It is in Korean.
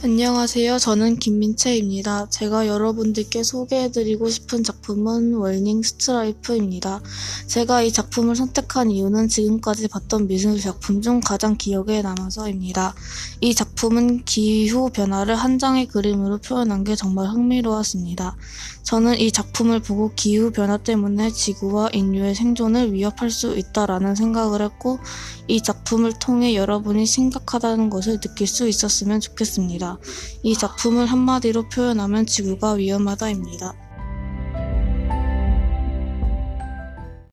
안녕하세요. 저는 김민채입니다. 제가 여러분들께 소개해드리고 싶은 작품은 월닝 스트라이프입니다. 제가 이 작품을 선택한 이유는 지금까지 봤던 미술 작품 중 가장 기억에 남아서입니다. 이 작품은 기후 변화를 한 장의 그림으로 표현한 게 정말 흥미로웠습니다. 저는 이 작품을 보고 기후 변화 때문에 지구와 인류의 생존을 위협할 수 있다라는 생각을 했고, 이 작품을 통해 여러분이 심각하다는 것을 느낄 수 있었으면 좋겠습니다. 이 작품을 한마디로 표현하면 지구가 위험하다입니다.